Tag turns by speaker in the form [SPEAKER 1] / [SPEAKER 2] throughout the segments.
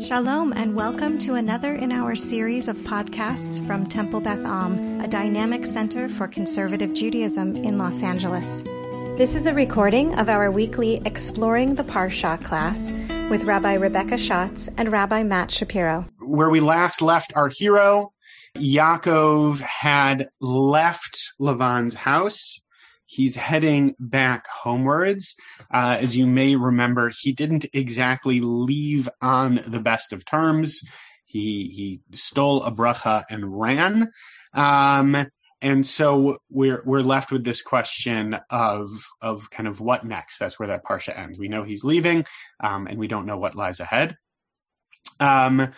[SPEAKER 1] Shalom, and welcome to another in our series of podcasts from Temple Beth Am, a dynamic center for conservative Judaism in Los Angeles. This is a recording of our weekly Exploring the Parsha class with Rabbi Rebecca Schatz and Rabbi Matt Shapiro.
[SPEAKER 2] Where we last left our hero, Yaakov had left Lavan's house he's heading back homewards. Uh, as you may remember, he didn't exactly leave on the best of terms. He he stole a bracha and ran. Um, and so we're we're left with this question of of kind of what next. That's where that parsha ends. We know he's leaving, um, and we don't know what lies ahead. Um,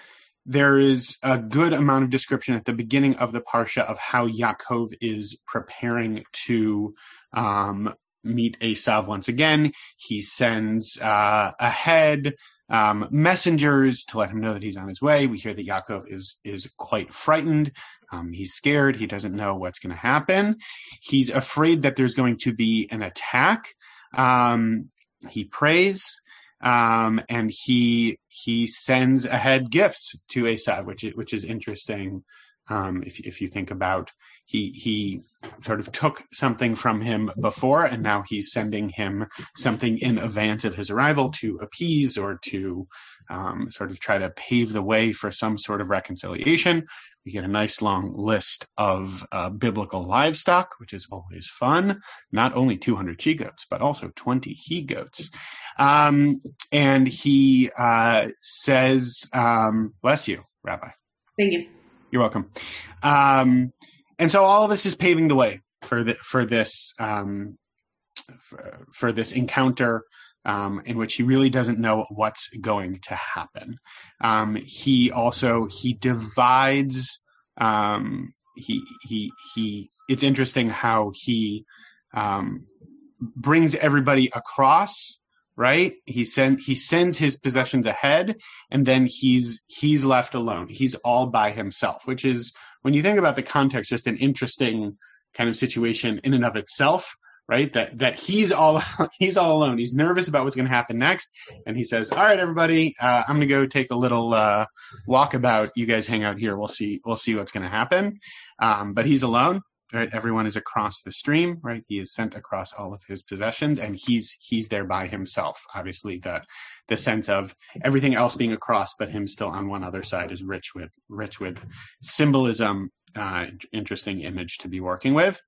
[SPEAKER 2] there is a good amount of description at the beginning of the parsha of how Yaakov is preparing to um, meet Asav once again. He sends uh, ahead um, messengers to let him know that he's on his way. We hear that Yaakov is is quite frightened. Um, he's scared. He doesn't know what's going to happen. He's afraid that there's going to be an attack. Um, he prays um, and he he sends ahead gifts to Esav, which is, which is interesting. Um, if if you think about he he sort of took something from him before, and now he's sending him something in advance of his arrival to appease or to um, sort of try to pave the way for some sort of reconciliation. We get a nice long list of uh, biblical livestock, which is always fun. Not only 200 she goats, but also 20 he goats. Um, and he uh, says, um, "Bless you, Rabbi."
[SPEAKER 3] Thank you.
[SPEAKER 2] You're welcome. And so all of this is paving the way for the, for this um, for, for, this encounter um, in which he really doesn't know what's going to happen. Um, he also he divides. Um, he he he. It's interesting how he um, brings everybody across right he send he sends his possessions ahead and then he's he's left alone he's all by himself which is when you think about the context just an interesting kind of situation in and of itself right? That that he's all he's all alone. He's nervous about what's going to happen next. And he says all right everybody uh, i'm going to go take a little uh, walkabout you guys hang out here. We'll see we'll see what's going to happen. Um, but he's alone right everyone is across the stream right he is sent across all of his possessions and he's he's there by himself obviously the the sense of everything else being across but him still on one other side is rich with rich with symbolism uh, interesting image to be working with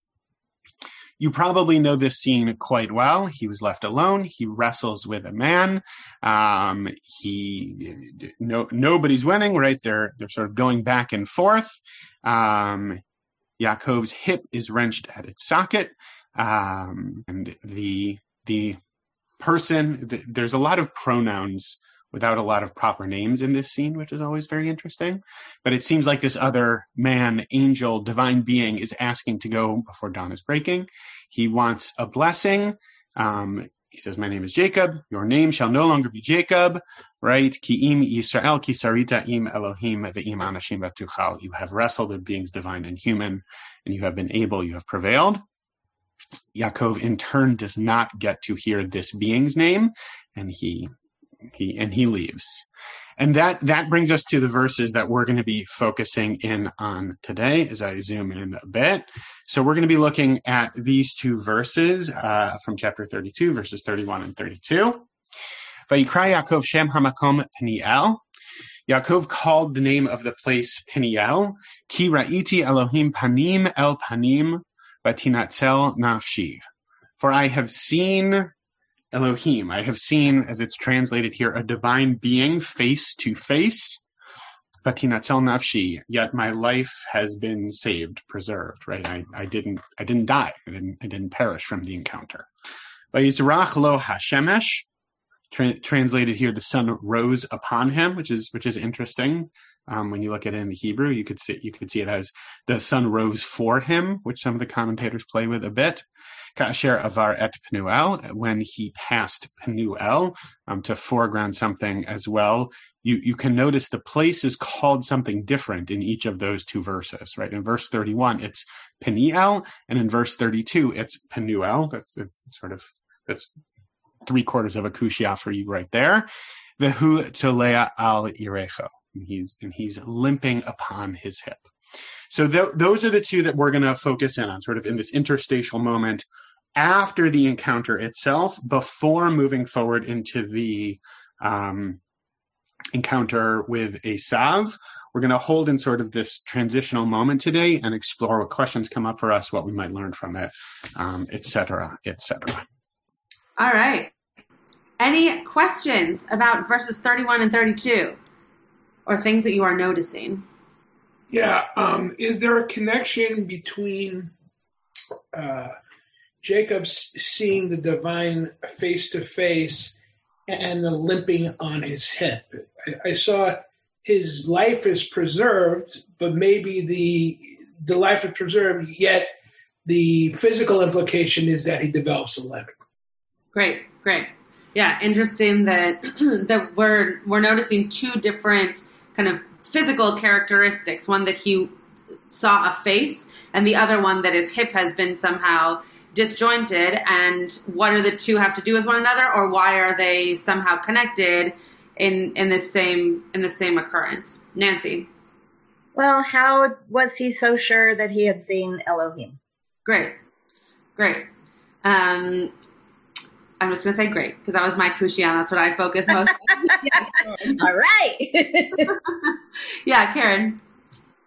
[SPEAKER 2] you probably know this scene quite well. He was left alone. He wrestles with a man. Um, he no nobody's winning, right? They're they're sort of going back and forth. Um, Yaakov's hip is wrenched at its socket, um, and the the person the, there's a lot of pronouns without a lot of proper names in this scene, which is always very interesting. But it seems like this other man, angel, divine being is asking to go before dawn is breaking. He wants a blessing. Um, he says, My name is Jacob. Your name shall no longer be Jacob, right? Ki'im Yisrael, ki sarita im Elohim ve'im anashim v'tuchal. You have wrestled with beings divine and human, and you have been able, you have prevailed. Yaakov in turn does not get to hear this being's name, and he he and he leaves. And that that brings us to the verses that we're going to be focusing in on today as I zoom in a bit. So we're going to be looking at these two verses uh, from chapter 32, verses 31 and 32. Vayikra Yaakov Shem Hamakom Peniel. Yaakov called the name of the place Peniel. Ki ra'iti Elohim panim el panim vatinatzel nafshiv. For I have seen Elohim. I have seen, as it's translated here, a divine being face to face. Vatinatzel nafshi. Yet my life has been saved, preserved. Right? I, I didn't. I didn't die. I didn't. I didn't perish from the encounter. Vayizrach lo hashemesh. Tra- translated here, the sun rose upon him, which is which is interesting. Um, when you look at it in the Hebrew, you could see you could see it as the sun rose for him, which some of the commentators play with a bit. Kasher avar et Penuel, when he passed Penuel, um, to foreground something as well. You, you can notice the place is called something different in each of those two verses, right? In verse 31, it's Peniel, and in verse 32, it's Penuel. That's, sort of, that's three quarters of a kushia for you right there. Vehu tolea al irecho. And he's, and he's limping upon his hip. So th- those are the two that we're going to focus in on, sort of in this interstitial moment after the encounter itself, before moving forward into the um, encounter with Esav. We're going to hold in sort of this transitional moment today and explore what questions come up for us, what we might learn from it, um, et cetera, et cetera.
[SPEAKER 3] All right. Any questions about verses 31 and 32 or things that you are noticing?
[SPEAKER 4] Yeah. Um, is there a connection between uh, Jacob seeing the divine face to face and the limping on his hip? I, I saw his life is preserved, but maybe the the life is preserved, yet the physical implication is that he develops a limp.
[SPEAKER 3] Great, great. Yeah, interesting that that we're we're noticing two different kind of physical characteristics. One that he saw a face, and the other one that his hip has been somehow disjointed. And what do the two have to do with one another, or why are they somehow connected in in the same in the same occurrence? Nancy.
[SPEAKER 5] Well, how was he so sure that he had seen Elohim?
[SPEAKER 3] Great, great. Um, I'm just going to say great because that was my kushia. That's what I focus most on.
[SPEAKER 5] All right.
[SPEAKER 3] yeah, Karen.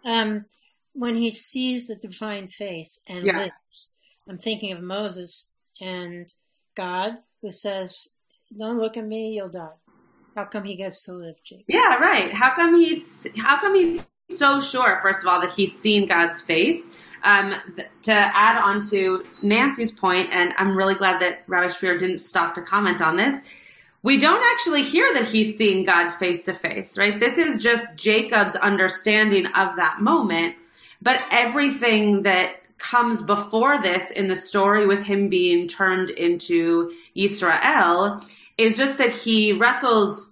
[SPEAKER 6] Um, when he sees the divine face and
[SPEAKER 3] Yeah.
[SPEAKER 6] lives, I'm thinking of Moses and God who says, don't look at me, you'll die. How come he gets to live, Jake?
[SPEAKER 3] Yeah, right. How come he's how come he's so sure? First of all, that he's seen God's face. Um, th- to add on to Nancy's point, and I'm really glad that Rabbi Shapiro didn't stop to comment on this. We don't actually hear that he's seeing God face to face, right? This is just Jacob's understanding of that moment. But everything that comes before this in the story with him being turned into Israel is just that he wrestles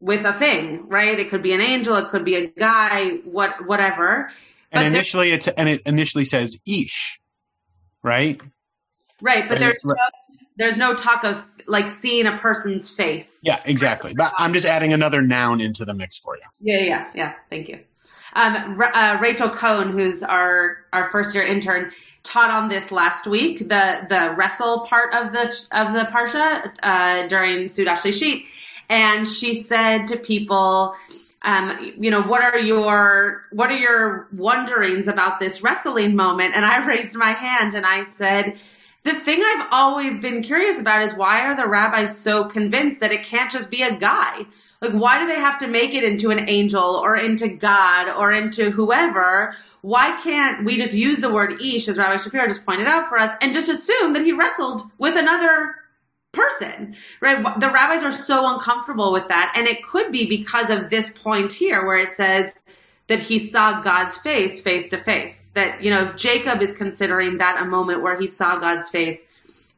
[SPEAKER 3] with a thing, right? It could be an angel, it could be a guy, what, whatever.
[SPEAKER 2] And
[SPEAKER 3] But
[SPEAKER 2] initially, it's and it initially says ish, right?
[SPEAKER 3] Right, but there's no, there's no talk of like seeing a person's face.
[SPEAKER 2] Yeah, exactly. But I'm just adding another noun into the mix for you.
[SPEAKER 3] Yeah, yeah, yeah. Thank you. Um, uh, Rachel Cohn, who's our our first year intern, taught on this last week. The the wrestle part of the of the parsha uh, during Sudash Sheet, and she said to people, um, you know, what are your what are your wonderings about this wrestling moment? And I raised my hand and I said. The thing I've always been curious about is why are the rabbis so convinced that it can't just be a guy? Like, why do they have to make it into an angel or into God or into whoever? Why can't we just use the word ish, as Rabbi Shapiro just pointed out for us, and just assume that he wrestled with another person, right? The rabbis are so uncomfortable with that. And it could be because of this point here where it says that he saw God's face face to face. That, you know, if Jacob is considering that a moment where he saw God's face,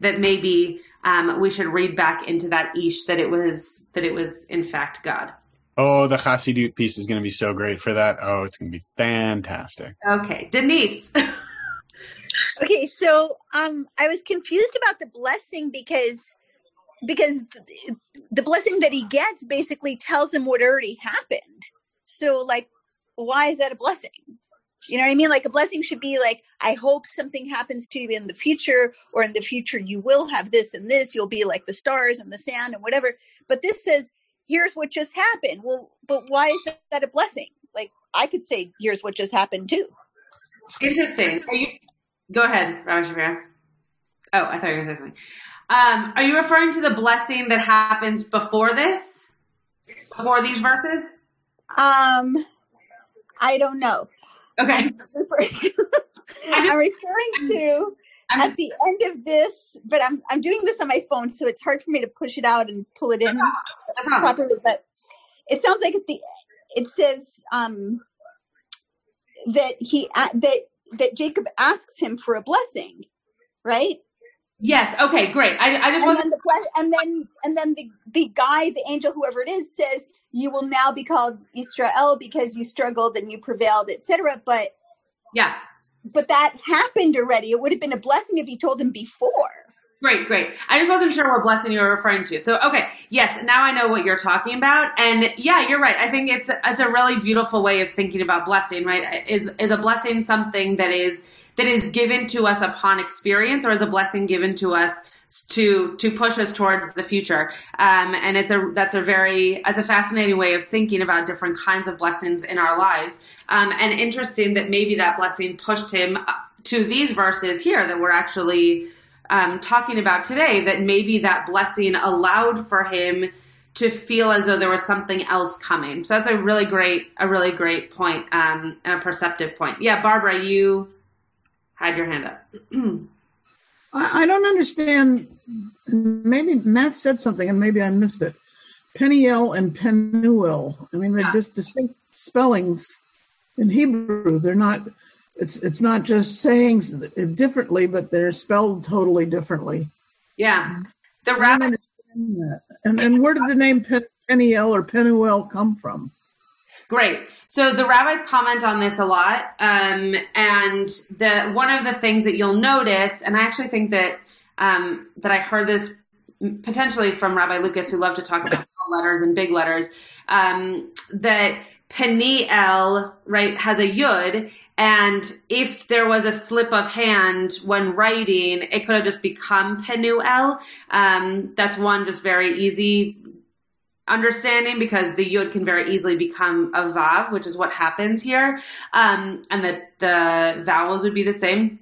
[SPEAKER 3] that maybe um, we should read back into that ish that it was that it was in fact God.
[SPEAKER 2] Oh, the Chassidut piece is going to be so great for that. Oh, it's going to be fantastic.
[SPEAKER 3] Okay, Denise.
[SPEAKER 7] Okay, so um, I was confused about the blessing because because the blessing that he gets basically tells him what already happened. So, like, why is that a blessing? You know what I mean? Like, a blessing should be like, I hope something happens to you in the future, or in the future you will have this and this. You'll be like the stars and the sand and whatever. But this says, here's what just happened. Well, but why is that a blessing? Like, I could say, here's what just happened too.
[SPEAKER 3] Interesting. You, go ahead, Shapiro. Oh, I thought you were going to say something. Um, are you referring to the blessing that happens before this? Before these verses?
[SPEAKER 7] Um, I don't know.
[SPEAKER 3] Okay.
[SPEAKER 7] I'm referring, to
[SPEAKER 3] I'm,
[SPEAKER 7] at the end of this, but I'm I'm doing this on my phone, so it's hard for me to push it out and pull it in
[SPEAKER 3] no problem.
[SPEAKER 7] properly. But it sounds like at the it says um, that he a- that that Jacob asks him for a blessing, right?
[SPEAKER 3] Yes. Okay. Great. I, I just
[SPEAKER 7] And
[SPEAKER 3] wasn't.
[SPEAKER 7] then the and then and then the the guy, the angel, whoever it is, says you will now be called Israel because you struggled and you prevailed, etc. But
[SPEAKER 3] Yeah.
[SPEAKER 7] but that happened already. It would have been a blessing if he told him before.
[SPEAKER 3] Great, great. I just wasn't sure what blessing you were referring to. So, okay, yes, now I know what you're talking about. And yeah, you're right. I think it's it's a really beautiful way of thinking about blessing, right? Is is a blessing something that is that is given to us upon experience, or is a blessing given to us to to push us towards the future? Um, and it's a that's a very that's a fascinating way of thinking about different kinds of blessings in our lives. Um, and interesting that maybe that blessing pushed him to these verses here that we're actually um, talking about today that maybe that blessing allowed for him to feel as though there was something else coming. So that's a really great, a really great point, um, and a perceptive point. Yeah, Barbara, you had your hand up.
[SPEAKER 8] I, I don't understand. Maybe Matt said something, and maybe I missed it. Peniel and Penuel. I mean, they're
[SPEAKER 3] Yeah.
[SPEAKER 8] just distinct spellings in Hebrew. They're not. It's it's not just saying differently, but they're spelled totally differently.
[SPEAKER 3] Yeah, the rabbi.
[SPEAKER 8] And and where did the name Pen, Peniel or Penuel come from?
[SPEAKER 3] Great. So the rabbis comment on this a lot, um, and the one of the things that you'll notice, and I actually think that um, that I heard this potentially from Rabbi Lucas, who loved to talk about letters and big letters, um, that Peniel right has a yud, and if there was a slip of hand when writing, it could have just become Penuel. Um, that's one just very easy understanding because the yud can very easily become a vav, which is what happens here. Um, and the, the vowels would be the same.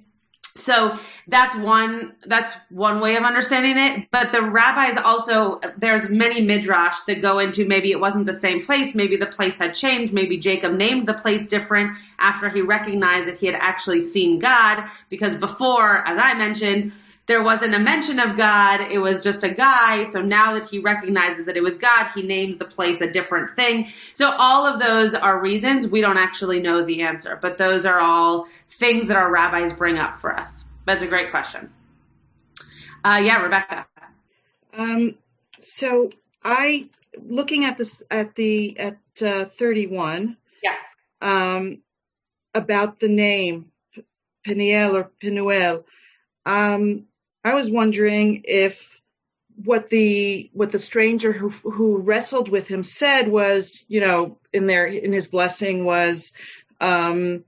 [SPEAKER 3] So that's one, that's one way of understanding it. But the rabbis also, there's many midrash that go into maybe it wasn't the same place. Maybe the place had changed. Maybe Jacob named the place different after he recognized that he had actually seen God. Because before, as I mentioned, there wasn't a mention of God. It was just a guy. So now that he recognizes that it was God, he names the place a different thing. So all of those are reasons we don't actually know the answer, but those are all things that our rabbis bring up for us. That's a great question. Uh, yeah, Rebecca.
[SPEAKER 9] Um, so I, looking at this at the at uh, 31.
[SPEAKER 3] Yeah.
[SPEAKER 9] Um, about the name Peniel or Penuel. Um, I was wondering if what the what the stranger who who wrestled with him said was, you know, in there in his blessing was, um,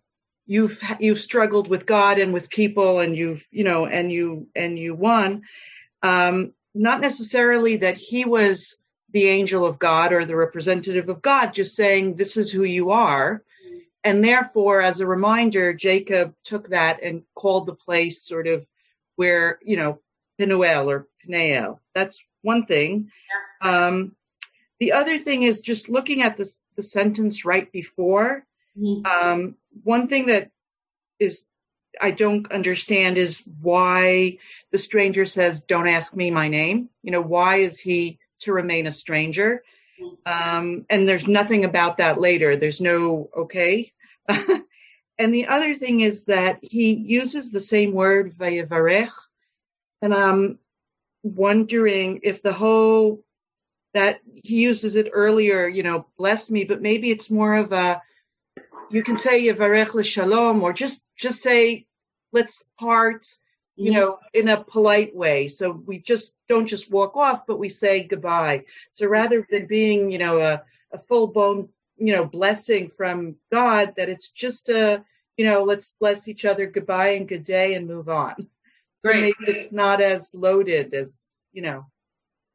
[SPEAKER 9] you've you've struggled with God and with people, and you've you know, and you and you won. Um, not necessarily that he was the angel of God or the representative of God, just saying this is who you are. And therefore, as a reminder, Jacob took that and called the place sort of where, you know, Penuel or Peniel. That's one thing. Um, the other thing is just looking at the, the sentence right before. Um, one thing that is I don't understand is why the stranger says, "Don't ask me my name." You know, why is he to remain a stranger? Um, and there's nothing about that later. There's no okay. and the other thing is that he uses the same word vayevarech, and I'm wondering if the whole that he uses it earlier, you know, bless me, but maybe it's more of a you can say Yevarech l'shalom or just just say let's part, you mm-hmm. know, in a polite way. So we just don't just walk off, but we say goodbye. So rather than being, you know, a, a full blown, you know, blessing from God, that it's just a, you know, let's bless each other goodbye and good day and move on. So
[SPEAKER 3] Great.
[SPEAKER 9] maybe it's not as loaded as, you know,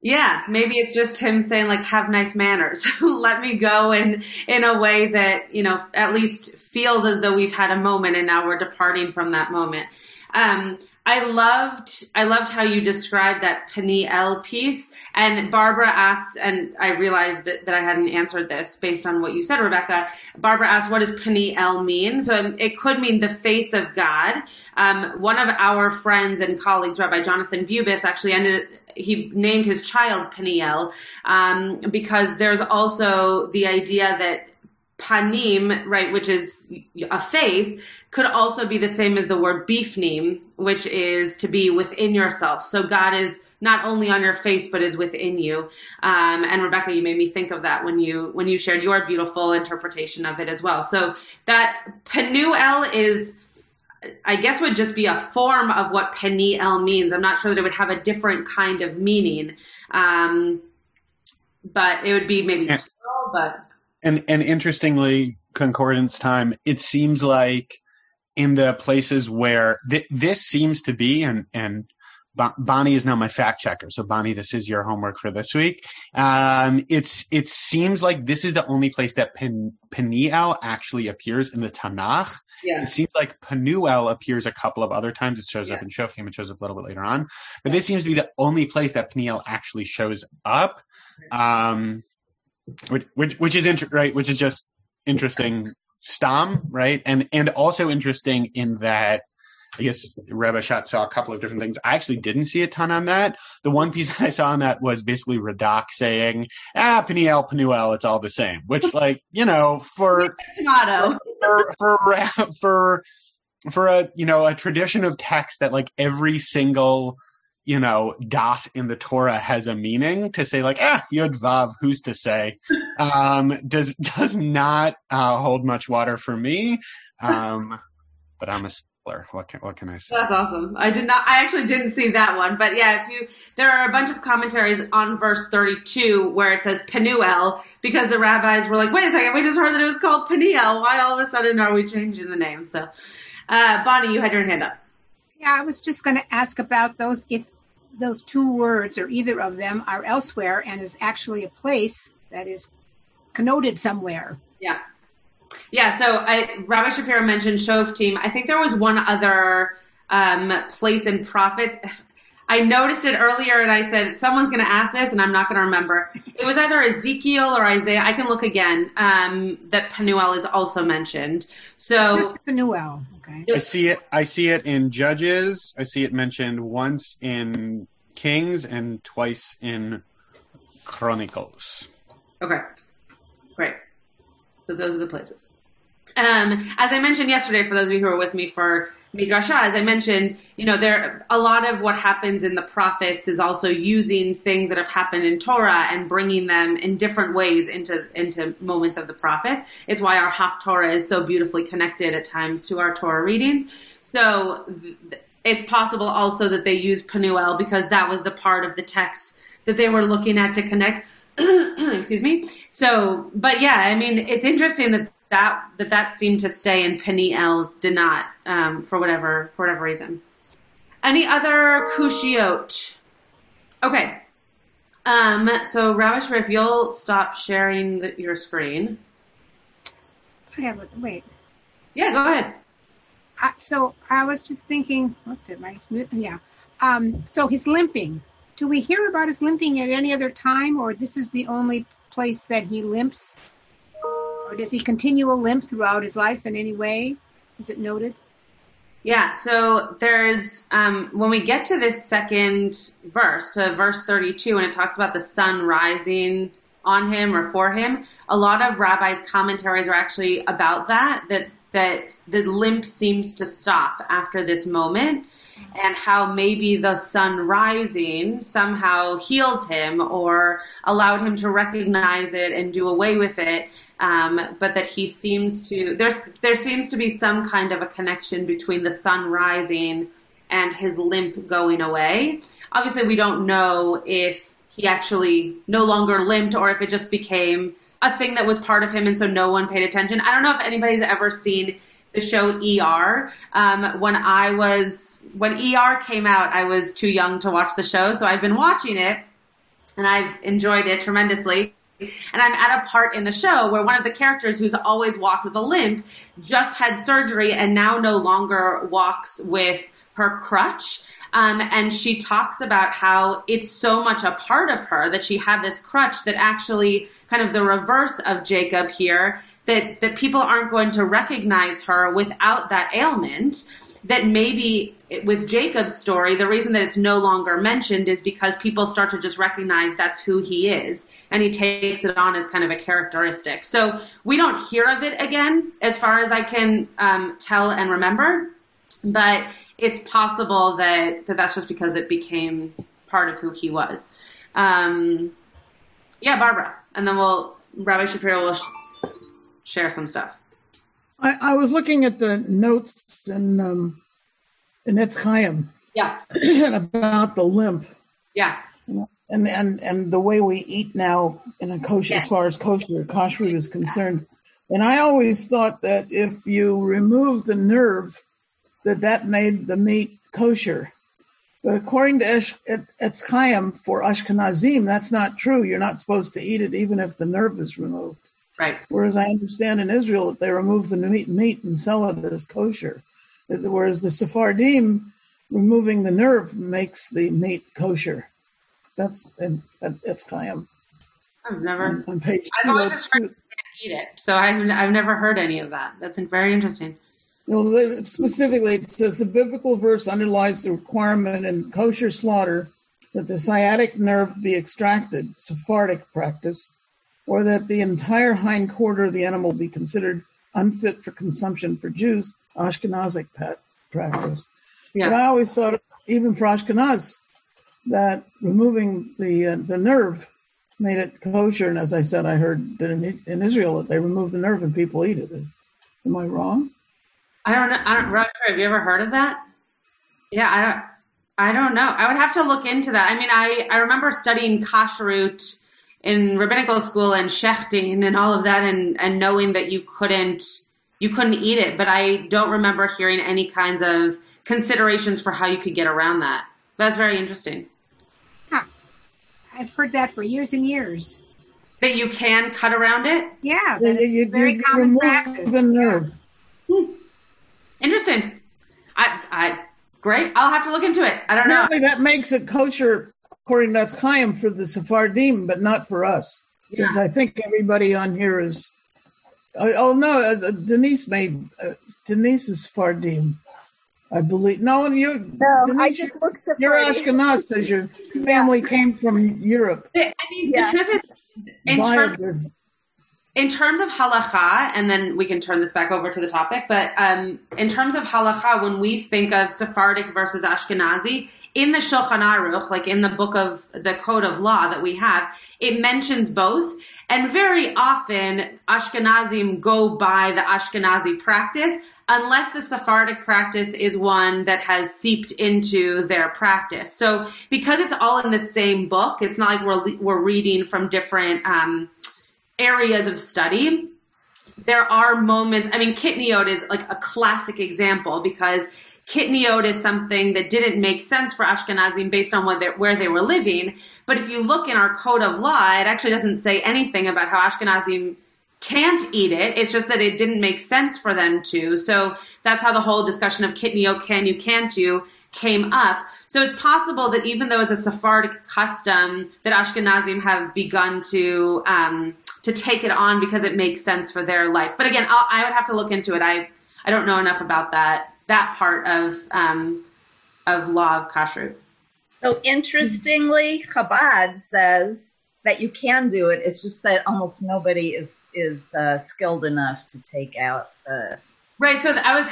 [SPEAKER 3] Yeah, maybe it's just him saying like, have nice manners. Let me go in, in a way that, you know, at least feels as though we've had a moment and now we're departing from that moment. Um, I loved, I loved how you described that Peniel piece. And Barbara asked, and I realized that, that I hadn't answered this based on what you said, Rebecca. Barbara asked, what does Peniel mean? So it could mean the face of God. Um, one of our friends and colleagues, Rabbi Jonathan Bubis, actually ended, he named his child Peniel, um, because there's also the idea that panim, right, which is a face, could also be the same as the word bifnim, which is to be within yourself. So God is not only on your face, but is within you. Um, and Rebecca, you made me think of that when you, when you shared your beautiful interpretation of it as well. So that Penuel is, I guess would just be a form of what Peniel means. I'm not sure that it would have a different kind of meaning. Um, but it would be maybe
[SPEAKER 2] And-
[SPEAKER 3] plural, but
[SPEAKER 2] And and interestingly, concordance time. It seems like in the places where th- this seems to be, and and Bon- Bonnie is now my fact checker. So Bonnie, this is your homework for this week. Um, it's it seems like this is the only place that Pen- Peniel actually appears in the Tanakh.
[SPEAKER 3] yeah.
[SPEAKER 2] It seems like Penuel appears a couple of other times. It shows up in Shoftim. It shows up a little bit later on. But this seems to be the only place that Peniel actually shows up. Um, which, which, which is inter- right, which is just interesting. Stam, right? And, and also interesting in that, I guess Rebbe Schatz saw a couple of different things. I actually didn't see a ton on that. The one piece that I saw on that was basically Radak saying, ah, Peniel, Penuel, it's all the same, which like, you know, for,
[SPEAKER 3] Tomato.
[SPEAKER 2] for for ra- for for a you know a tradition of text that like every single you know dot in the Torah has a meaning to say like ah yud vav who's to say um does does not uh, hold much water for me um but I'm a stickler what can what can I say
[SPEAKER 3] That's awesome. I did not. I actually didn't see that one, but yeah, if you there are a bunch of commentaries on verse thirty-two where it says Penuel because the rabbis were like, "Wait a second, we just heard that it was called Peniel. Why all of a sudden are we changing the name?" So, uh, Bonnie, you had your hand up.
[SPEAKER 10] Yeah, I was just going to ask about those if those two words or either of them are elsewhere and is actually a place that is connoted somewhere.
[SPEAKER 3] Yeah. Yeah, so I, Rabbi Shapiro mentioned Shoftim. I think there was one other um, place in Prophets. I noticed it earlier and I said, someone's going to ask this and I'm not going to remember. It was either Ezekiel or Isaiah. I can look again um, that Penuel is also mentioned. So,
[SPEAKER 10] Just Penuel. Okay.
[SPEAKER 2] I see it I see it in Judges I see it mentioned once in Kings and twice in Chronicles
[SPEAKER 3] Okay. So those are the places. Um, as I mentioned yesterday, for those of you who were with me for Midrasha, as I mentioned, you know, there a lot of what happens in the prophets is also using things that have happened in Torah and bringing them in different ways into into moments of the prophets. It's why our Haftorah is so beautifully connected at times to our Torah readings. So th- it's possible also that they used Penuel because that was the part of the text that they were looking at to connect. Excuse me. So, but yeah, I mean, it's interesting that that that, that seemed to stay and Peniel did not, um, for whatever for whatever reason. Any other kushiot? Okay. Um, so Ravish, if you'll stop sharing the, your screen.
[SPEAKER 10] I have it. Wait.
[SPEAKER 3] Yeah, go ahead.
[SPEAKER 10] I, so I was just thinking, what did my, yeah. Um, so he's limping. Do we hear about his limping at any other time, or this is the only place that he limps? Or does he continue a limp throughout his life in any way? Is it noted?
[SPEAKER 3] Yeah, so there's um, when we get to this second verse, to verse 32, and it talks about the sun rising on him or for him. A lot of rabbis' commentaries are actually about that. That that the limp seems to stop after this moment, and how maybe the sun rising somehow healed him or allowed him to recognize it and do away with it. Um, but that he seems to there's there seems to be some kind of a connection between the sun rising and his limp going away. Obviously, we don't know if he actually no longer limped or if it just became a thing that was part of him and so no one paid attention. I don't know if anybody's ever seen the show ER. Um, when I was when ER came out, I was too young to watch the show, so I've been watching it and I've enjoyed it tremendously. And I'm at a part in the show where one of the characters who's always walked with a limp just had surgery and now no longer walks with her crutch. Um, and she talks about how it's so much a part of her that she had this crutch that actually kind of the reverse of Jacob here, that, that people aren't going to recognize her without that ailment that maybe with Jacob's story, the reason that it's no longer mentioned is because people start to just recognize that's who he is and he takes it on as kind of a characteristic. So we don't hear of it again as far as I can um, tell and remember, but it's possible that, that that's just because it became part of who he was. Um, yeah, Barbara. And then we'll, Rabbi Shapiro will sh- share some stuff.
[SPEAKER 8] I, I was looking at the notes in um, in Etz Chaim
[SPEAKER 3] Yeah,
[SPEAKER 8] about the limp
[SPEAKER 3] yeah,
[SPEAKER 8] and and and the way we eat now in a kosher,
[SPEAKER 3] Yeah.
[SPEAKER 8] as far as kosher kashrut is concerned. And I always thought that if you remove the nerve, that that made the meat kosher. But according to Esh, Et- Etz Chaim for Ashkenazim, that's not true. You're not supposed to eat it even if the nerve is removed.
[SPEAKER 3] right.
[SPEAKER 8] Whereas I understand in Israel that they remove the meat, meat and sell it as kosher. Whereas the Sephardim, removing the nerve makes the meat kosher. That's in, that's
[SPEAKER 3] I've never.
[SPEAKER 8] on, on page
[SPEAKER 3] I've always heard you
[SPEAKER 8] 202.
[SPEAKER 3] can't eat it, so I've I've never heard any of that. That's very interesting.
[SPEAKER 8] Well, specifically, it says the biblical verse underlies the requirement in kosher slaughter that the sciatic nerve be extracted, Sephardic practice, or that the entire hind quarter of the animal be considered unfit for consumption for Jews, Ashkenazic practice.
[SPEAKER 3] Yeah.
[SPEAKER 8] But I always thought, even for Ashkenaz, that removing the uh, the nerve made it kosher. And as I said, I heard that in, in Israel that they remove the nerve and people eat it. Is, am I wrong?
[SPEAKER 3] I don't know. I don't, Roger, have you ever heard of that? Yeah, I don't. I don't know. I would have to look into that. I mean, I I remember studying kashrut in rabbinical school and shechting and all of that, and and knowing that you couldn't you couldn't eat it, but I don't remember hearing any kinds of considerations for how you could get around that. That's very interesting.
[SPEAKER 10] I've heard that for years and years.
[SPEAKER 3] That you can cut around it.
[SPEAKER 10] Yeah,
[SPEAKER 8] Yeah,
[SPEAKER 10] that it's very
[SPEAKER 8] you
[SPEAKER 10] common
[SPEAKER 8] remove
[SPEAKER 10] practice.
[SPEAKER 8] the nerve. Hmm.
[SPEAKER 3] Interesting. I I great. I'll have to look into it. I don't know.
[SPEAKER 8] That makes it kosher according to Etz Chaim for the Sephardim, but not for us. Since I think everybody on here is. Oh, oh no, uh, Denise made uh, Denise is Sephardim, I believe. No, you.
[SPEAKER 7] No,
[SPEAKER 8] Denise,
[SPEAKER 7] I just looked
[SPEAKER 8] You're
[SPEAKER 7] Sephardi.
[SPEAKER 8] Ashkenaz because your family came from Europe.
[SPEAKER 3] I mean,
[SPEAKER 7] Yeah.
[SPEAKER 3] the truth is, in terms
[SPEAKER 8] the-
[SPEAKER 3] in terms of halacha, and then we can turn this back over to the topic, but um, in terms of halacha, when we think of Sephardic versus Ashkenazi, in the Shulchan Aruch, like in the book of the code of law that we have, it mentions both. And very often, Ashkenazim go by the Ashkenazi practice, unless the Sephardic practice is one that has seeped into their practice. So because it's all in the same book, it's not like we're, we're reading from different, um, areas of study, there are moments. I mean, Kitniot is like a classic example because Kitniot is something that didn't make sense for Ashkenazim based on where they were living. But if you look in our code of law, it actually doesn't say anything about how Ashkenazim can't eat it. It's just that it didn't make sense for them to. So that's how the whole discussion of Kitniot, can you, can't you, came up. So it's possible that even though it's a Sephardic custom, that Ashkenazim have begun to um, to take it on because it makes sense for their life. But again, I'll, I would have to look into it. I I don't know enough about that that part of um, of law of kashrut.
[SPEAKER 5] So interestingly, Chabad says that you can do it. It's just that almost nobody is is uh, skilled enough to take out the
[SPEAKER 3] Right. So I was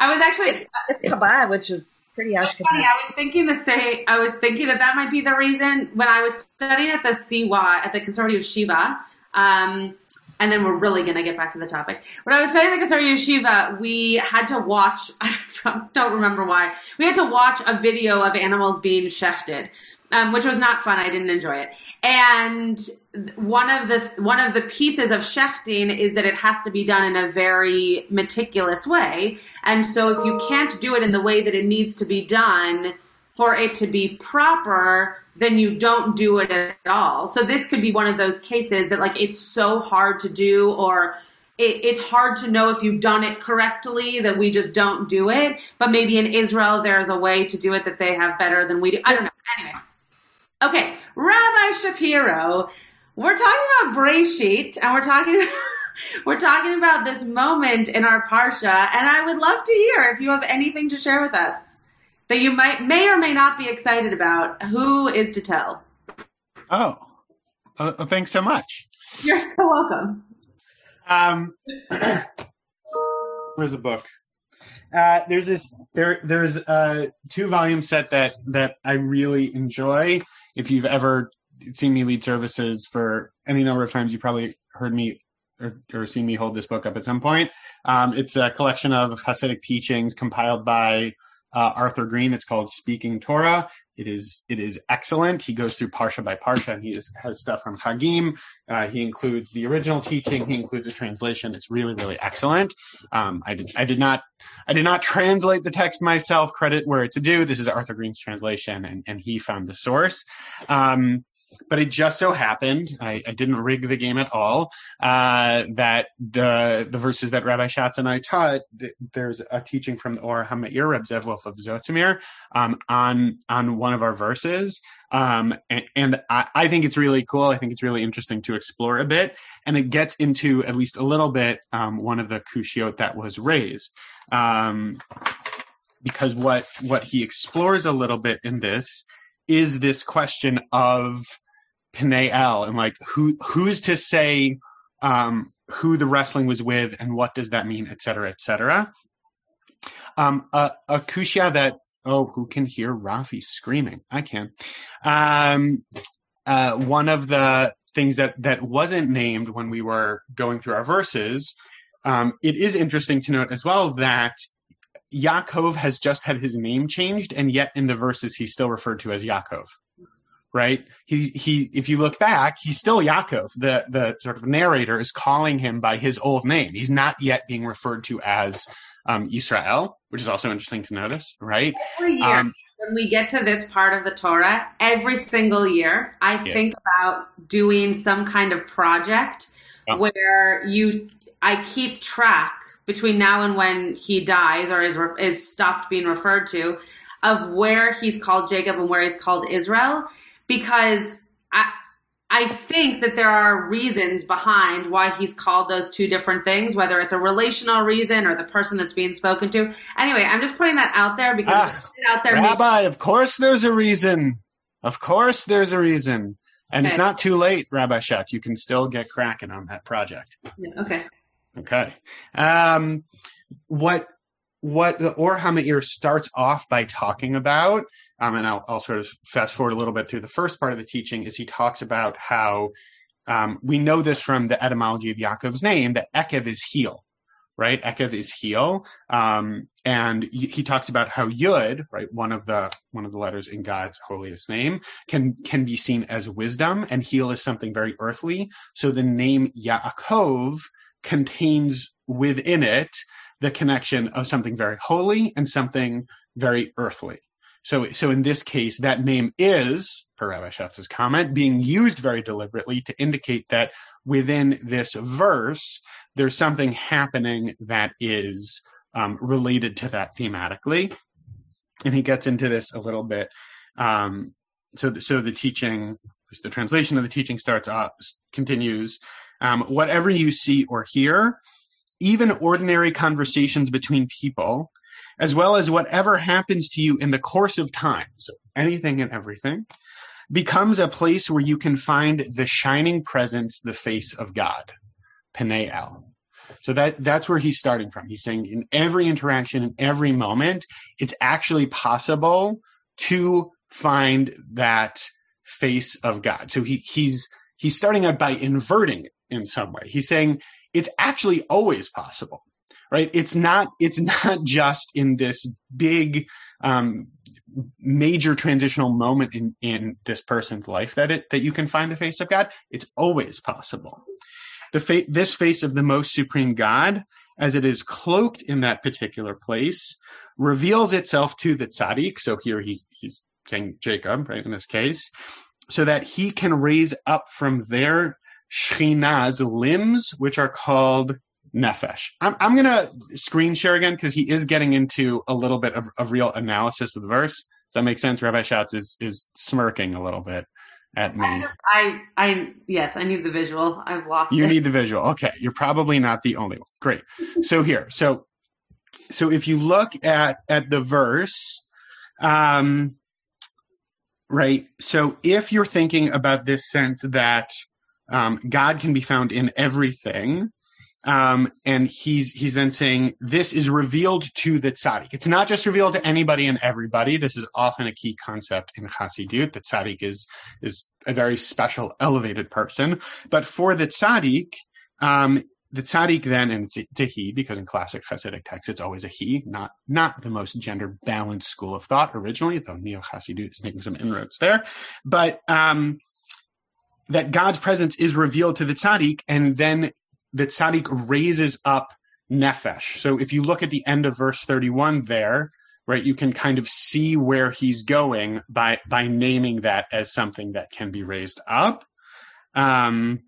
[SPEAKER 3] I was actually
[SPEAKER 5] it's Chabad, which is pretty
[SPEAKER 3] funny. I was thinking the same. I was thinking that that might be the reason when I was studying at the CY at the conservative Yeshiva. Um, and then we're really going to get back to the topic. When I was studying the conservative Yeshiva, we had to watch. I don't remember why. We had to watch a video of animals being shechted. Um, which was not fun. I didn't enjoy it. And one of the one of the pieces of shechting is that it has to be done in a very meticulous way. And so if you can't do it in the way that it needs to be done for it to be proper, then you don't do it at all. So this could be one of those cases that like it's so hard to do or it, it's hard to know if you've done it correctly that we just don't do it. But maybe in Israel there's a way to do it that they have better than we do. I don't know. Anyway. Okay, Rabbi Shapiro, we're talking about Breshit, and we're talking we're talking about this moment in our parsha, and I would love to hear if you have anything to share with us that you might may or may not be excited about. Who is to tell?
[SPEAKER 2] Oh, uh, thanks so much.
[SPEAKER 3] You're so welcome.
[SPEAKER 2] Um, where's the book? Uh, there's this there there's a two volume set that that I really enjoy. If you've ever seen me lead services for any number of times, you probably heard me or, or seen me hold this book up at some point. Um, it's a collection of Hasidic teachings compiled by uh, Arthur Green. It's called Speaking Torah. It is it is excellent. He goes through parsha by parsha, and he is, has stuff from Chagim. Uh, he includes the original teaching. He includes the translation. It's really really excellent. Um, I did I did not I did not translate the text myself. Credit where it's due. This is Arthur Green's translation, and and he found the source. Um, but it just so happened I, I didn't rig the game at all uh, that the the verses that Rabbi Schatz and I taught th- there's a teaching from the Or Ha'Meir Reb Zev Wolf of Zhitomir, um, on on one of our verses. Um, and, and I, I, think it's really cool. I think it's really interesting to explore a bit. And it gets into at least a little bit um, one of the kushiot that was raised. Um, because what what he explores a little bit in this is this question of Peniel and like who who's to say um, who the wrestling was with and what does that mean, et cetera, et cetera. Um, a, a kushia that oh, who can hear Rafi screaming? I can. Um, uh, one of the things that that wasn't named when we were going through our verses. Um, it is interesting to note as well that Yaakov has just had his name changed, and yet in the verses he's still referred to as Yaakov right? He he if you look back, he's still Yaakov. The the sort of narrator is calling him by his old name. He's not yet being referred to as um, Israel, which is also interesting to notice, right?
[SPEAKER 3] Every year. Um, when we get to this part of the Torah, every single year, I yeah. think about doing some kind of project oh. where you, I keep track between now and when he dies or is is stopped being referred to, of where he's called Jacob and where he's called Israel, because I, I think that there are reasons behind why he's called those two different things, whether it's a relational reason or the person that's being spoken to. Anyway, I'm just putting that out there because
[SPEAKER 2] ah, out there. Rabbi, of course there's a reason. Of course there's a reason. And okay. it's not too late, Rabbi Schatz. You can still get cracking on that project.
[SPEAKER 3] Yeah, okay.
[SPEAKER 2] Okay. Um, what what the Or Ha'Meir starts off by talking about um, and I'll, I'll, sort of fast forward a little bit through the first part of the teaching, is he talks about how um, we know this from the etymology of Yaakov's name that Ekev is heel, right? Ekev is heel, um, and he talks about how Yud, right, one of the one of the letters in God's holiest name, can can be seen as wisdom, and heel is something very earthly. So the name Yaakov contains within it the connection of something very holy and something very earthly. So, so in this case, that name is, per Rabbi comment, being used very deliberately to indicate that within this verse, there's something happening that is um, related to that thematically. And he gets into this a little bit. Um, so, so the teaching, the translation of the teaching starts off, continues. Um, whatever you see or hear, even ordinary conversations between people, as well as whatever happens to you in the course of time, so anything and everything, becomes a place where you can find the shining presence, the face of God, Peniel. So that that's where he's starting from. He's saying in every interaction, in every moment, it's actually possible to find that face of God. So he he's he's starting out by inverting it in some way. He's saying it's actually always possible right? It's not, it's not just in this big, um, major transitional moment in, in this person's life that it, that you can find the face of God. It's always possible. The fa- this face of the most supreme God, as it is cloaked in that particular place, reveals itself to the tzaddik. So here he's, he's saying Jacob, right, in this case, so that he can raise up from their Shechina's limbs, which are called Nefesh. I'm, I'm going to screen share again because he is getting into a little bit of, of real analysis of the verse. Does that make sense? Rabbi Schatz is, is smirking a little bit at me.
[SPEAKER 3] I, just, I, I, yes, I need the visual. I've lost
[SPEAKER 2] you
[SPEAKER 3] it.
[SPEAKER 2] need the visual. Okay. You're probably not the only one. Great. So here, so, so if you look at, at the verse, um, right. So if you're thinking about this sense that, um, God can be found in everything, um, and he's he's then saying this is revealed to the tzaddik. It's not just revealed to anybody and everybody. This is often a key concept in Chassidut. The tzaddik is is a very special, elevated person. But for the tzaddik, um, the tzaddik then, and it's a he because in classic Hasidic texts it's always a he, not not the most gender balanced school of thought originally, though neo Hasidut is making some inroads there. But um, that God's presence is revealed to the tzaddik, and then the tzaddik raises up nefesh. So if you look at the end of verse 31 there, right, you can kind of see where he's going by by naming that as something that can be raised up. Um,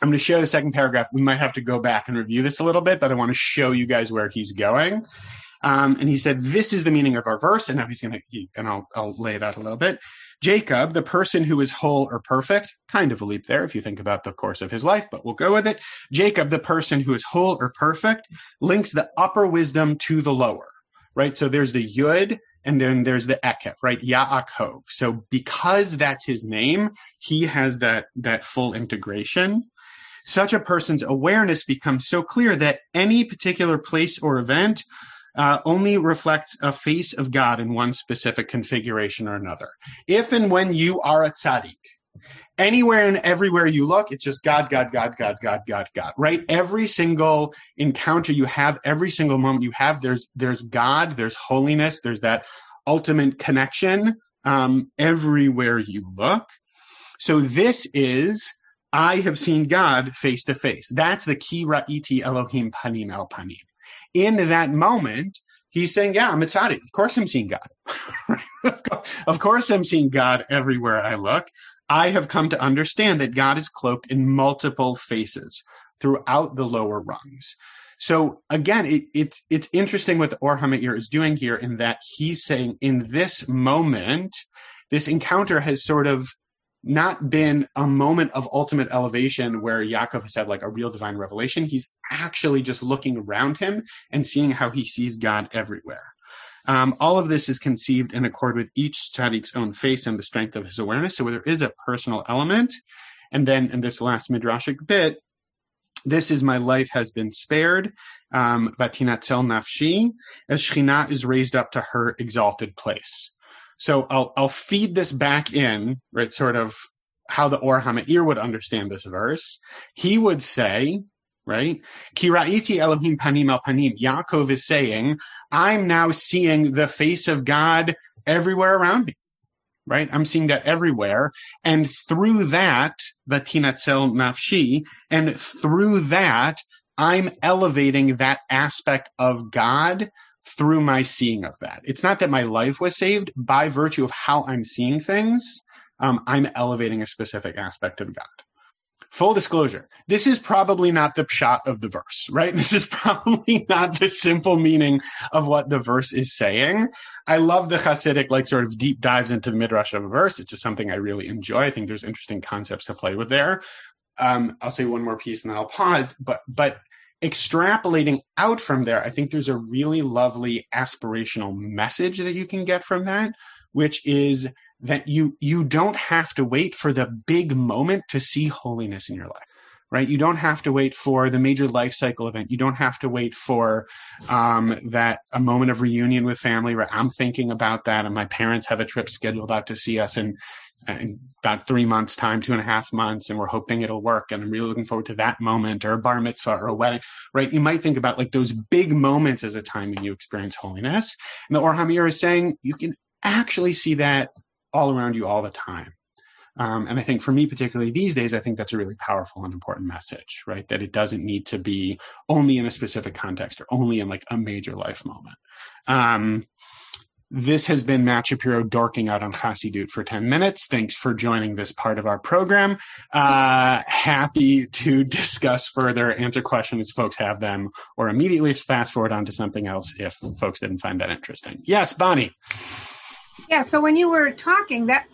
[SPEAKER 2] I'm going to share the second paragraph. We might have to go back and review this a little bit, but I want to show you guys where he's going. Um, and he said, "This is the meaning of our verse." And now he's going to, and I'll I'll lay it out a little bit. Jacob, the person who is whole or perfect, kind of a leap there if you think about the course of his life, but we'll go with it. Jacob, the person who is whole or perfect, links the upper wisdom to the lower, right? So there's the Yud and then there's the Ekev, right? Yaakov. So because that's his name, he has that, that full integration. Such a person's awareness becomes so clear that any particular place or event uh, only reflects a face of God in one specific configuration or another. If and when you are a tzaddik, anywhere and everywhere you look, it's just God, God, God, God, God, God, God, right? Every single encounter you have, every single moment you have, there's, there's God, there's holiness, there's that ultimate connection, um, everywhere you look. So this is, I have seen God face to face. That's the ki ra'iti Elohim panim el panim in that moment, he's saying, yeah, I'm a tzaddik. Of course I'm seeing God. of course I'm seeing God everywhere I look. I have come to understand that God is cloaked in multiple faces throughout the lower rungs. So again, it, it's it's interesting what the Or HaMe'ir is doing here in that he's saying in this moment, this encounter has sort of not been a moment of ultimate elevation where Yaakov has had like a real divine revelation. He's actually just looking around him and seeing how he sees God everywhere. Um, all of this is conceived in accord with each tzaddik's own face and the strength of his awareness. So there is a personal element. And then in this last midrashic bit, this is my life has been spared. Um, nafshi, as Shechina is raised up to her exalted place. So I'll I'll feed this back in, right? Sort of how the Or HaMe'ir would understand this verse. He would say, right? Kiraiti Elohim panim al panim. Yaakov is saying, I'm now seeing the face of God everywhere around me. Right? I'm seeing that everywhere. And through that, the tinatzel nafshi, and through that, I'm elevating that aspect of God through my seeing of that. It's not that my life was saved by virtue of how I'm seeing things. Um, I'm elevating a specific aspect of God. Full disclosure, this is probably not the pshat of the verse, right? This is probably not the simple meaning of what the verse is saying. I love the Hasidic, like, sort of deep dives into the midrash of a verse. It's just something I really enjoy. I think there's interesting concepts to play with there. Um, I'll say one more piece and then I'll pause. But, but extrapolating out from there, I think there's a really lovely aspirational message that you can get from that, which is that you you don't have to wait for the big moment to see holiness in your life right? You don't have to wait for the major life cycle event. You don't have to wait for um, that a moment of reunion with family where i'm thinking about that and my parents have a trip scheduled out to see us and in about three months time, two and a half months, and we're hoping it'll work. And I'm really looking forward to that moment or a bar mitzvah or a wedding, right? You might think about like those big moments as a time when you experience holiness. And the Or HaMe'ir is saying you can actually see that all around you all the time. Um, and I think for me, particularly these days, I think that's a really powerful and important message, right? That it doesn't need to be only in a specific context or only in like a major life moment. Um, this has been Matt Shapiro dorking out on Chassidut for 10 minutes. Thanks for joining this part of our program. Uh, happy to discuss further, answer questions if folks have them, or immediately fast forward on to something else if folks didn't find that interesting. Yes, Bonnie.
[SPEAKER 10] Yeah, so when you were talking that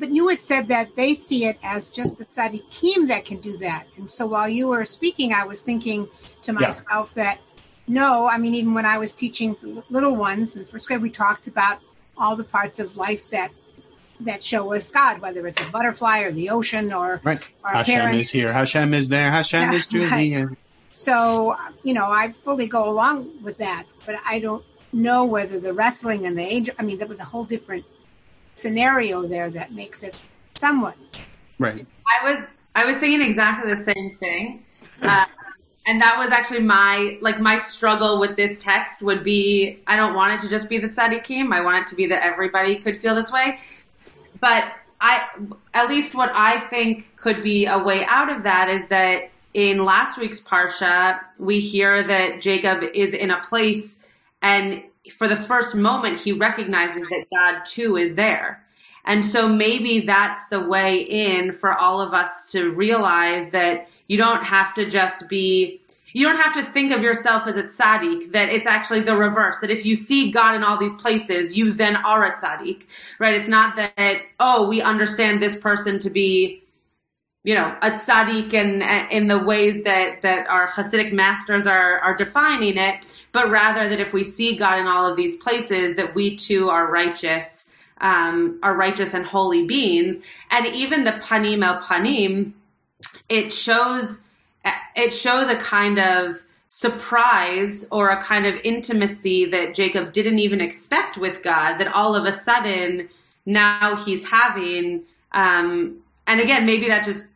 [SPEAKER 10] but you had said that they see it as just the tzaddikim that can do that. And so while you were speaking, I was thinking to myself yeah. that no, I mean, even when I was teaching little ones in first grade, we talked about all the parts of life that that show us God, whether it's a butterfly or the ocean or
[SPEAKER 2] right. Hashem parents. is here, Hashem is there, Hashem yeah, is truly right. here.
[SPEAKER 10] So, you know, I fully go along with that, but I don't know whether the wrestling and the angel, I mean, there was a whole different scenario there that makes it somewhat.
[SPEAKER 2] Right.
[SPEAKER 3] I was, I was thinking exactly the same thing. Uh, and that was actually my like my struggle with this text would be I don't want it to just be the tzaddikim. I want it to be that everybody could feel this way. But I at least what I think could be a way out of that is that in last week's parsha we hear that Jacob is in a place and for the first moment he recognizes that God too is there. And so maybe that's the way in for all of us to realize that you don't have to just be, you don't have to think of yourself as a tzaddik, that it's actually the reverse, that if you see God in all these places, you then are a tzaddik, right? It's not that, oh, we understand this person to be, you know, a tzaddik and in the ways that, that our Hasidic masters are, are defining it, but rather that if we see God in all of these places, that we too are righteous um, are righteous and holy beings. And even the panim el panim, it shows it shows a kind of surprise or a kind of intimacy that Jacob didn't even expect with God. That all of a sudden now he's having. Um, and again, maybe that just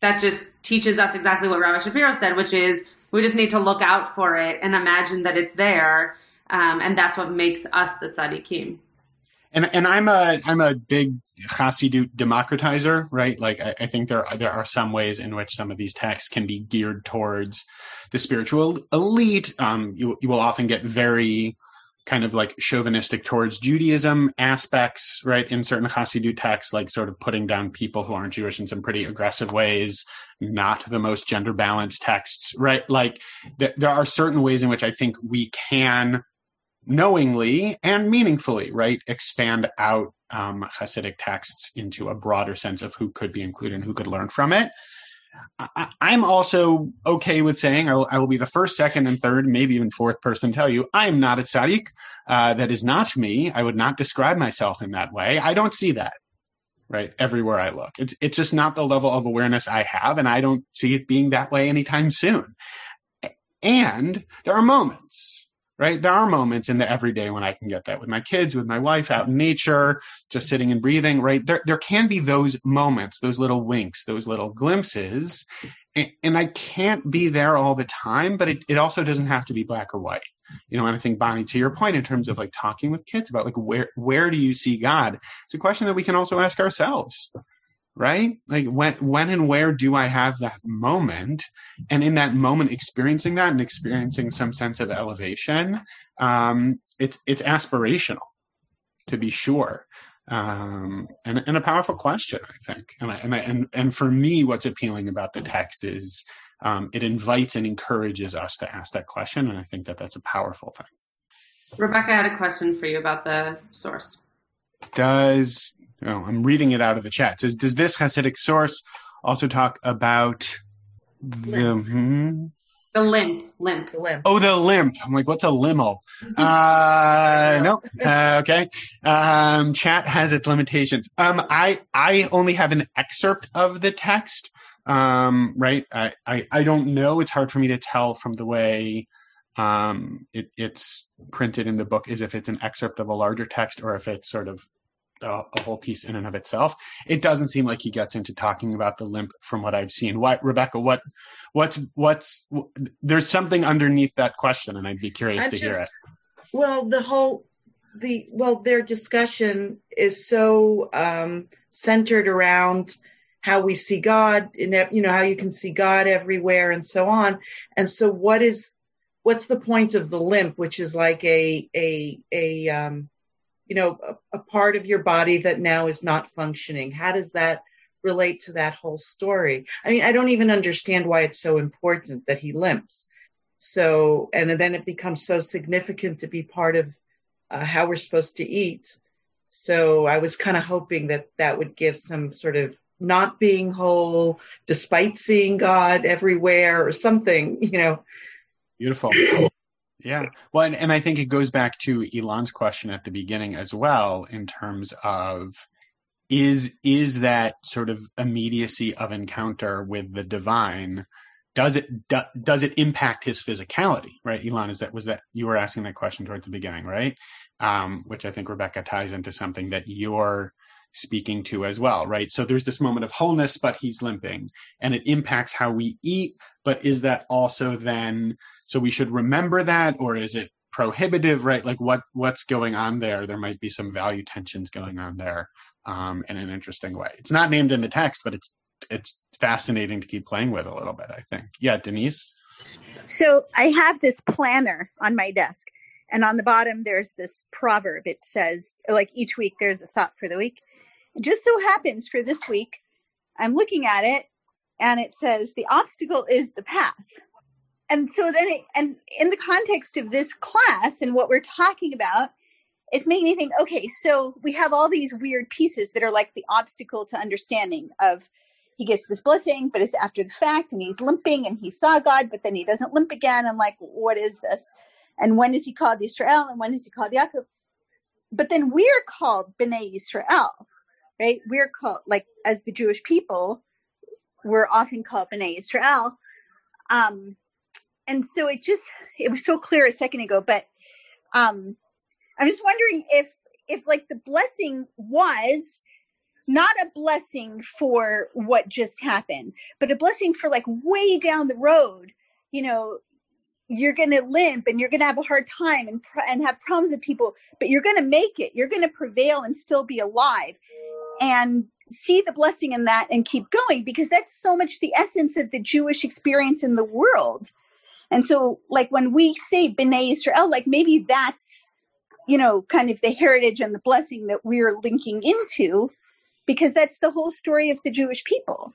[SPEAKER 3] that just teaches us exactly what Rabbi Shapiro said, which is we just need to look out for it and imagine that it's there, um, and that's what makes us the tzaddikim
[SPEAKER 2] and and I'm a I'm a big Hasidut democratizer, right? Like I, I, think there are, there are some ways in which some of these texts can be geared towards the spiritual elite. Um, you you will often get very kind of like chauvinistic towards Judaism aspects, right? In certain Hasidut texts, like sort of putting down people who aren't Jewish in some pretty aggressive ways, not the most gender balanced texts, right? Like th- there are certain ways in which I think we can knowingly and meaningfully, right, expand out um, Hasidic texts into a broader sense of who could be included and who could learn from it. I, am also okay with saying I will, I will, be the first, second, and third, maybe even fourth person to tell you I am not a tzaddik. Uh, that is not me. I would not describe myself in that way. I don't see that right everywhere I look. It's it's just not the level of awareness I have, and I don't see it being that way anytime soon. And there are moments right? There are moments in the everyday when I can get that with my kids, with my wife, out in nature, just sitting and breathing, right? There, there can be those moments, those little winks, those little glimpses. And, and I can't be there all the time, but it, it also doesn't have to be black or white. You know, and I think Bonnie, to your point in terms of like talking with kids about like where, where do you see God? It's a question that we can also ask ourselves right? Like when when and where do I have that moment? And in that moment, experiencing that and experiencing some sense of elevation, um, it's it's aspirational, to be sure. Um, and, and a powerful question, I think. And I, and, I, and and for me, what's appealing about the text is um, it invites and encourages us to ask that question, and I think that that's a powerful thing.
[SPEAKER 3] Rebecca I had a question for you about the source.
[SPEAKER 2] Does Oh, I'm reading it out of the chat. It says, does this Hasidic source also talk about the hmm?
[SPEAKER 3] the limp, limp,
[SPEAKER 9] limp?
[SPEAKER 2] Oh, the limp. I'm like, what's a limo? uh, no. Uh, okay. Um, chat has its limitations. Um, I I only have an excerpt of the text. Um, right. I, I I don't know. It's hard for me to tell from the way um, it, it's printed in the book is if it's an excerpt of a larger text or if it's sort of a, a, whole piece in and of itself. It doesn't seem like he gets into talking about the limp from what I've seen. What Rebecca? What what's what's there's something underneath that question, and I'd be curious I to just, hear it.
[SPEAKER 9] Well, the whole the well, their discussion is so um, centered around how we see God, in you know how you can see God everywhere, and so on. And so, what is what's the point of the limp, which is like a a a um, you know, a, a part of your body that now is not functioning? How does that relate to that whole story? I mean, I don't even understand why it's so important that he limps. So, and then it becomes so significant to be part of uh, how we're supposed to eat. So I was kind of hoping that that would give some sort of not being whole despite seeing God everywhere or something, you know.
[SPEAKER 2] Beautiful. Yeah. Well, and, and I think it goes back to Elon's question at the beginning as well, in terms of is is that sort of immediacy of encounter with the divine does it do, does it impact his physicality right elon is that was that you were asking that question towards the beginning right um, which i think rebecca ties into something that you're speaking to as well, right? So there's this moment of wholeness, but he's limping and it impacts how we eat. But is that also then, so we should remember that or is it prohibitive, right? Like what, what's going on there? There might be some value tensions going on there, um, in an interesting way. It's not named in the text, but it's, it's fascinating to keep playing with a little bit, I think. Yeah, Denise?
[SPEAKER 7] So I have this planner on my desk, and on the bottom there's this proverb. It says, like each week there's a thought for the week. It just so happens for this week, I'm looking at it, and it says, "The obstacle is the path." And so then, it, and in the context of this class and what we're talking about, it's making me think. Okay, so we have all these weird pieces that are like the obstacle to understanding of he gets this blessing, but it's after the fact, and he's limping, and he saw God, but then he doesn't limp again. And like, what is this? And when is he called Israel, and when is he called Yaakov? But then we're called Bnei Israel, right? We're called like as the Jewish people, we're often called Bnei Israel. Um, and so it just it was so clear a second ago, but um, I'm just wondering if if like the blessing was not a blessing for what just happened, but a blessing for like way down the road. You know, you're going to limp and you're going to have a hard time and and have problems with people, but you're going to make it. You're going to prevail and still be alive, and see the blessing in that and keep going because that's so much the essence of the Jewish experience in the world. And so, like when we say Bnei Israel, like maybe that's you know kind of the heritage and the blessing that we're linking into because that's the whole story of the Jewish people.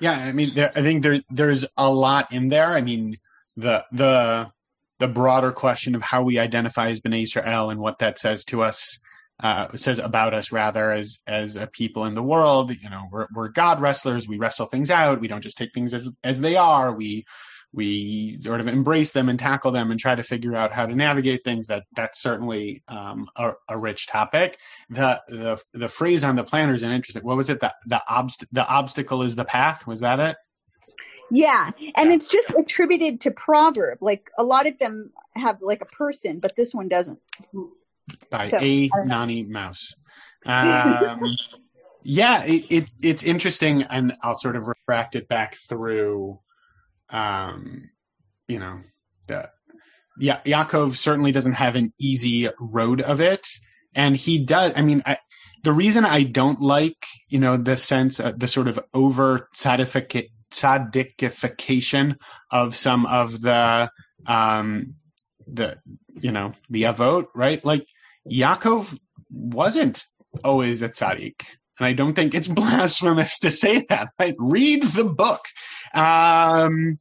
[SPEAKER 2] Yeah, I mean, there, I think there there's a lot in there. I mean, the the the broader question of how we identify as Bnei Israel and what that says to us, uh, says about us rather as as a people in the world. You know, we're we're God wrestlers. We wrestle things out. We don't just take things as as they are. We we sort of embrace them and tackle them and try to figure out how to navigate things that that's certainly um, a, a, rich topic. The, the the phrase on the planner is an interesting what was it? The the, obst- the obstacle is the path? Was that it?
[SPEAKER 7] Yeah. And yeah. it's just attributed to proverb. Like a lot of them have like a person but this one doesn't.
[SPEAKER 2] By so, a nani mouse. Um, yeah it, it, it's interesting and i'll sort of refract it back through um, you know, the, yeah, Yaakov certainly doesn't have an easy road of it. And he does, I mean, I, the reason I don't like, you know, the sense, uh, the sort of over tzaddikification of some of the, um, the, you know, the avot, right? Like Yaakov wasn't always a tzaddik. And I don't think it's blasphemous to say that, right? Read the book. Um,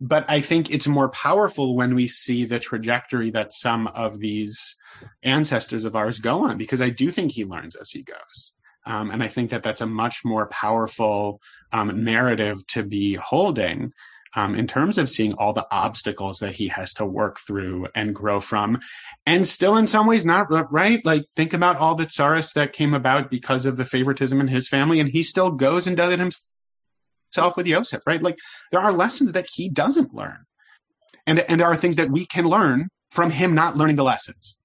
[SPEAKER 2] but I think it's more powerful when we see the trajectory that some of these ancestors of ours go on, because I do think he learns as he goes. Um, and I think that that's a much more powerful um, narrative to be holding um, in terms of seeing all the obstacles that he has to work through and grow from. And still, in some ways, not right. Like, think about all the tsuris that came about because of the favoritism in his family, and he still goes and does it himself with Yosef, right? Like there are lessons that he doesn't learn. And, and there are things that we can learn from him not learning the lessons.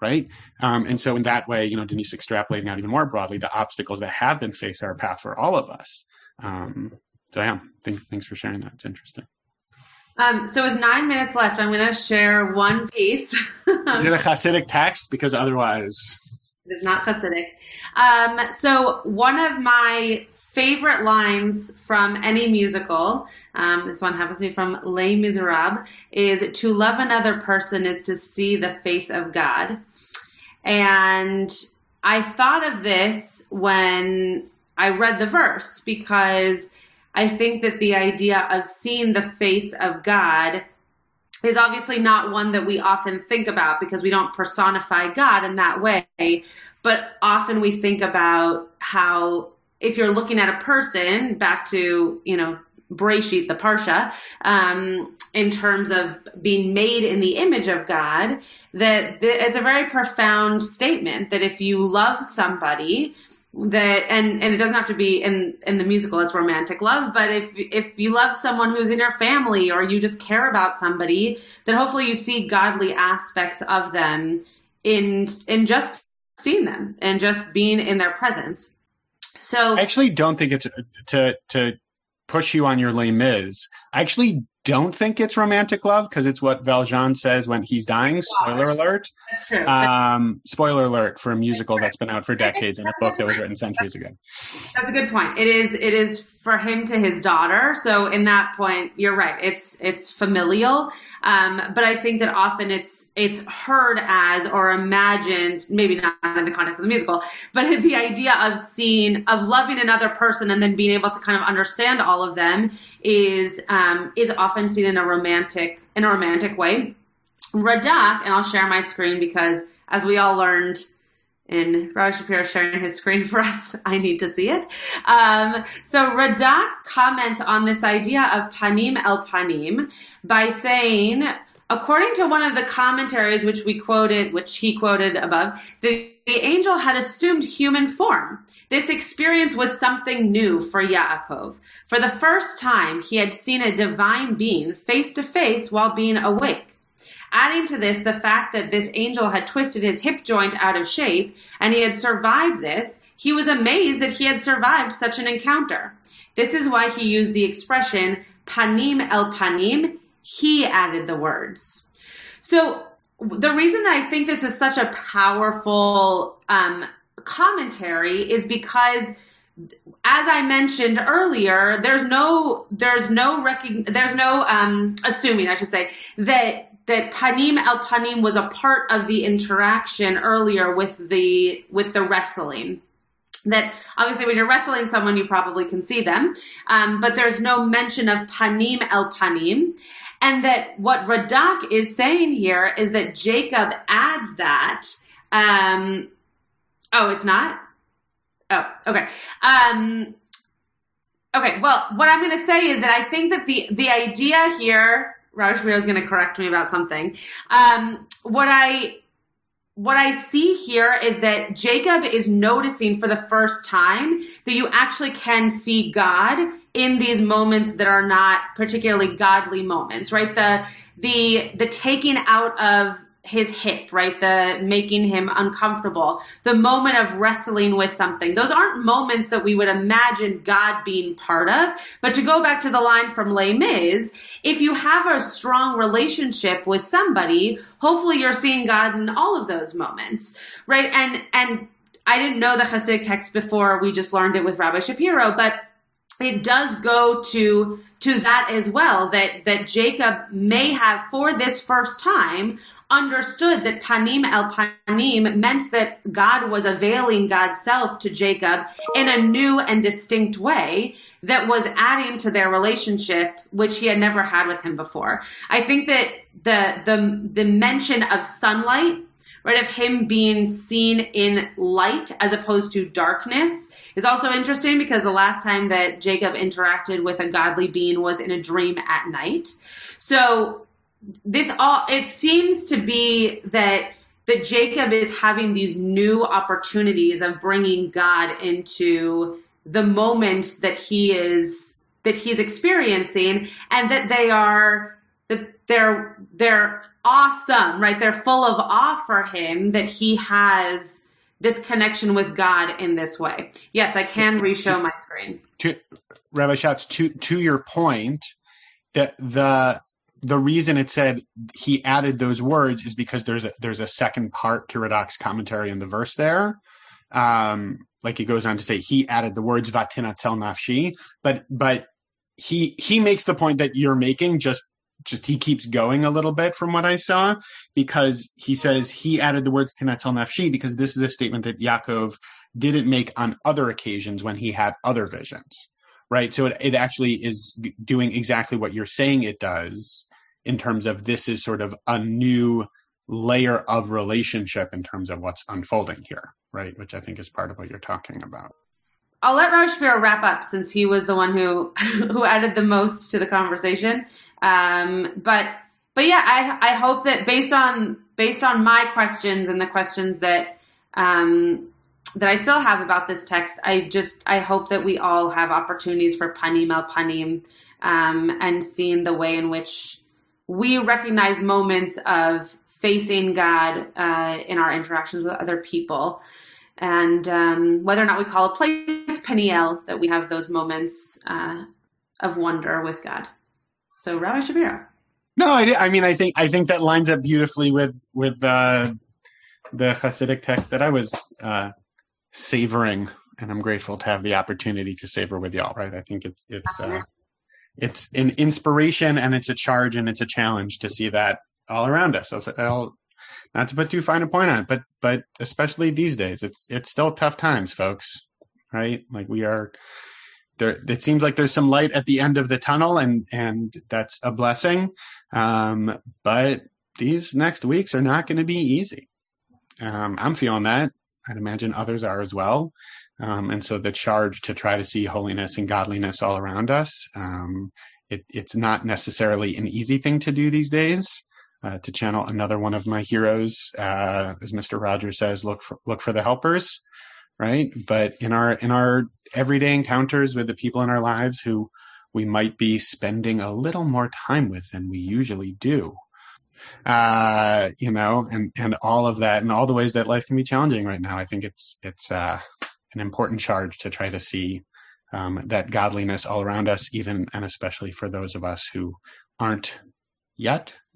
[SPEAKER 2] Right. Um, and so in that way, you know, Denise extrapolating out even more broadly, the obstacles that have been faced are a path for all of us. Um, yeah, thank, thanks for sharing that. It's interesting.
[SPEAKER 3] Um, so with nine minutes left, I'm going to share one piece. Is
[SPEAKER 2] it a Hasidic text? Because otherwise,
[SPEAKER 3] it is not Hasidic. Um, so one of my favorite lines from any musical, um, this one happens to be from Les Miserables, is to love another person is to see the face of God. And I thought of this when I read the verse because I think that the idea of seeing the face of God is obviously not one that we often think about because we don't personify God in that way. But often we think about how if you're looking at a person, back to, you know, Breshit, the Parsha, um, in terms of being made in the image of God, that it's a very profound statement that if you love somebody, that and and it doesn't have to be in in the musical it's romantic love but if if you love someone who's in your family or you just care about somebody then hopefully you see godly aspects of them in in just seeing them and just being in their presence. So
[SPEAKER 2] I actually don't think it's to to push you on your Les Mis. I actually don't think it's romantic love because it's what Valjean says when he's dying. Spoiler alert.
[SPEAKER 3] that's true.
[SPEAKER 2] Um, spoiler alert for a musical that's been out for decades and a book that was written centuries ago.
[SPEAKER 3] That's a good point. It is it is for him to his daughter. So in that point, you're right. It's it's familial. Um, but I think that often it's it's heard as or imagined, maybe not in the context of the musical, but the idea of seeing of loving another person and then being able to kind of understand all of them is um, is often seen in a romantic in a romantic way. Radak, and I'll share my screen because as we all learned in Rabbi Shapiro sharing his screen for us. I need to see it. Um, so Radak comments on this idea of panim el panim by saying, according to one of the commentaries which we quoted, which he quoted above, the, the angel had assumed human form. This experience was something new for Yaakov. For the first time, he had seen a divine being face to face while being awake. Adding to this the fact that this angel had twisted his hip joint out of shape and he had survived this, he was amazed that he had survived such an encounter. This is why he used the expression panim el panim. He added the words. So the reason that I think this is such a powerful um, commentary is because as I mentioned earlier, there's no, there's no there's no, um, assuming, I should say, that that panim el panim was a part of the interaction earlier with the with the wrestling. That obviously when you're wrestling someone you probably can see them. Um, but there's no mention of panim el panim and that what radak is saying here is that jacob adds that um, oh it's not oh okay um, okay well what i'm going to say is that i think that the the idea here Robert is going to correct me about something. Um, what I what I see here is that Jacob is noticing for the first time that you actually can see God in these moments that are not particularly godly moments, right? The the the taking out of his hip, right? The making him uncomfortable, the moment of wrestling with something. Those aren't moments that we would imagine God being part of. But to go back to the line from Les Mis, if you have a strong relationship with somebody, hopefully you're seeing God in all of those moments, right? And, and I didn't know the Hasidic text before we just learned it with Rabbi Shapiro, but it does go to to that as well that that Jacob may have for this first time understood that panim el panim meant that God was availing God's self to Jacob in a new and distinct way that was adding to their relationship, which he had never had with him before. I think that the, the, the mention of sunlight, right, of him being seen in light as opposed to darkness is also interesting because the last time that Jacob interacted with a godly being was in a dream at night. So this all it seems to be that that Jacob is having these new opportunities of bringing God into the moments that he is that he's experiencing and that they are that they're they're awesome right they're full of awe for him that he has this connection with God in this way yes I can reshow my screen
[SPEAKER 2] to Rabbi Schatz to to your point that the the reason it said he added those words is because there's a there's a second part to Radak's commentary in the verse there. Um, like he goes on to say he added the words vatinatzel nafshi, but but he he makes the point that you're making just just he keeps going a little bit from what I saw because he says he added the words tinatzel nafshi because this is a statement that Yaakov didn't make on other occasions when he had other visions right? So it, it actually is doing exactly what you're saying it does in terms of this is sort of a new layer of relationship in terms of what's unfolding here, right? Which I think is part of what you're talking about.
[SPEAKER 3] I'll let Rabbi Shapiro wrap up since he was the one who who added the most to the conversation. Um, but but yeah, I I hope that based on based on my questions and the questions that um, that I still have about this text, I just I hope that we all have opportunities for panim el panim um, and seeing the way in which we recognize moments of facing God uh, in our interactions with other people. And um, whether or not we call a place Peniel, that we have those moments uh, of wonder with God. So, Rabbi Shapiro.
[SPEAKER 2] No, I, I mean, I think I think that lines up beautifully with with uh, the Hasidic text that I was uh, savoring, and I'm grateful to have the opportunity to savor with y'all. Right? I think it's it's uh, it's an inspiration and it's a charge and it's a challenge to see that all around us. I'll, not to put too fine a point on it, but but especially these days, it's it's still tough times, folks. Right? Like we are there. It seems like there's some light at the end of the tunnel, and and that's a blessing. Um, but these next weeks are not going to be easy. Um, I'm feeling that. I'd imagine others are as well. Um, and so the charge to try to see holiness and godliness all around us, um, it, it's not necessarily an easy thing to do these days. Uh, to channel another one of my heroes, uh, as Mr. Rogers says, look for look for the helpers, right? But in our in our everyday encounters with the people in our lives who we might be spending a little more time with than we usually do, uh, you know, and and all of that, and all the ways that life can be challenging right now. I think it's it's uh, an important charge to try to see um, that godliness all around us, even and especially for those of us who aren't yet